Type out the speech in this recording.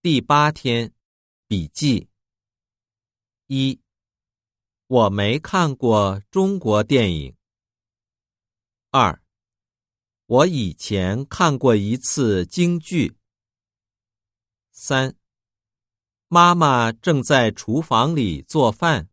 第八天笔记。一我没看过中国电影。二我以前看过一次京剧。三妈妈正在厨房里做饭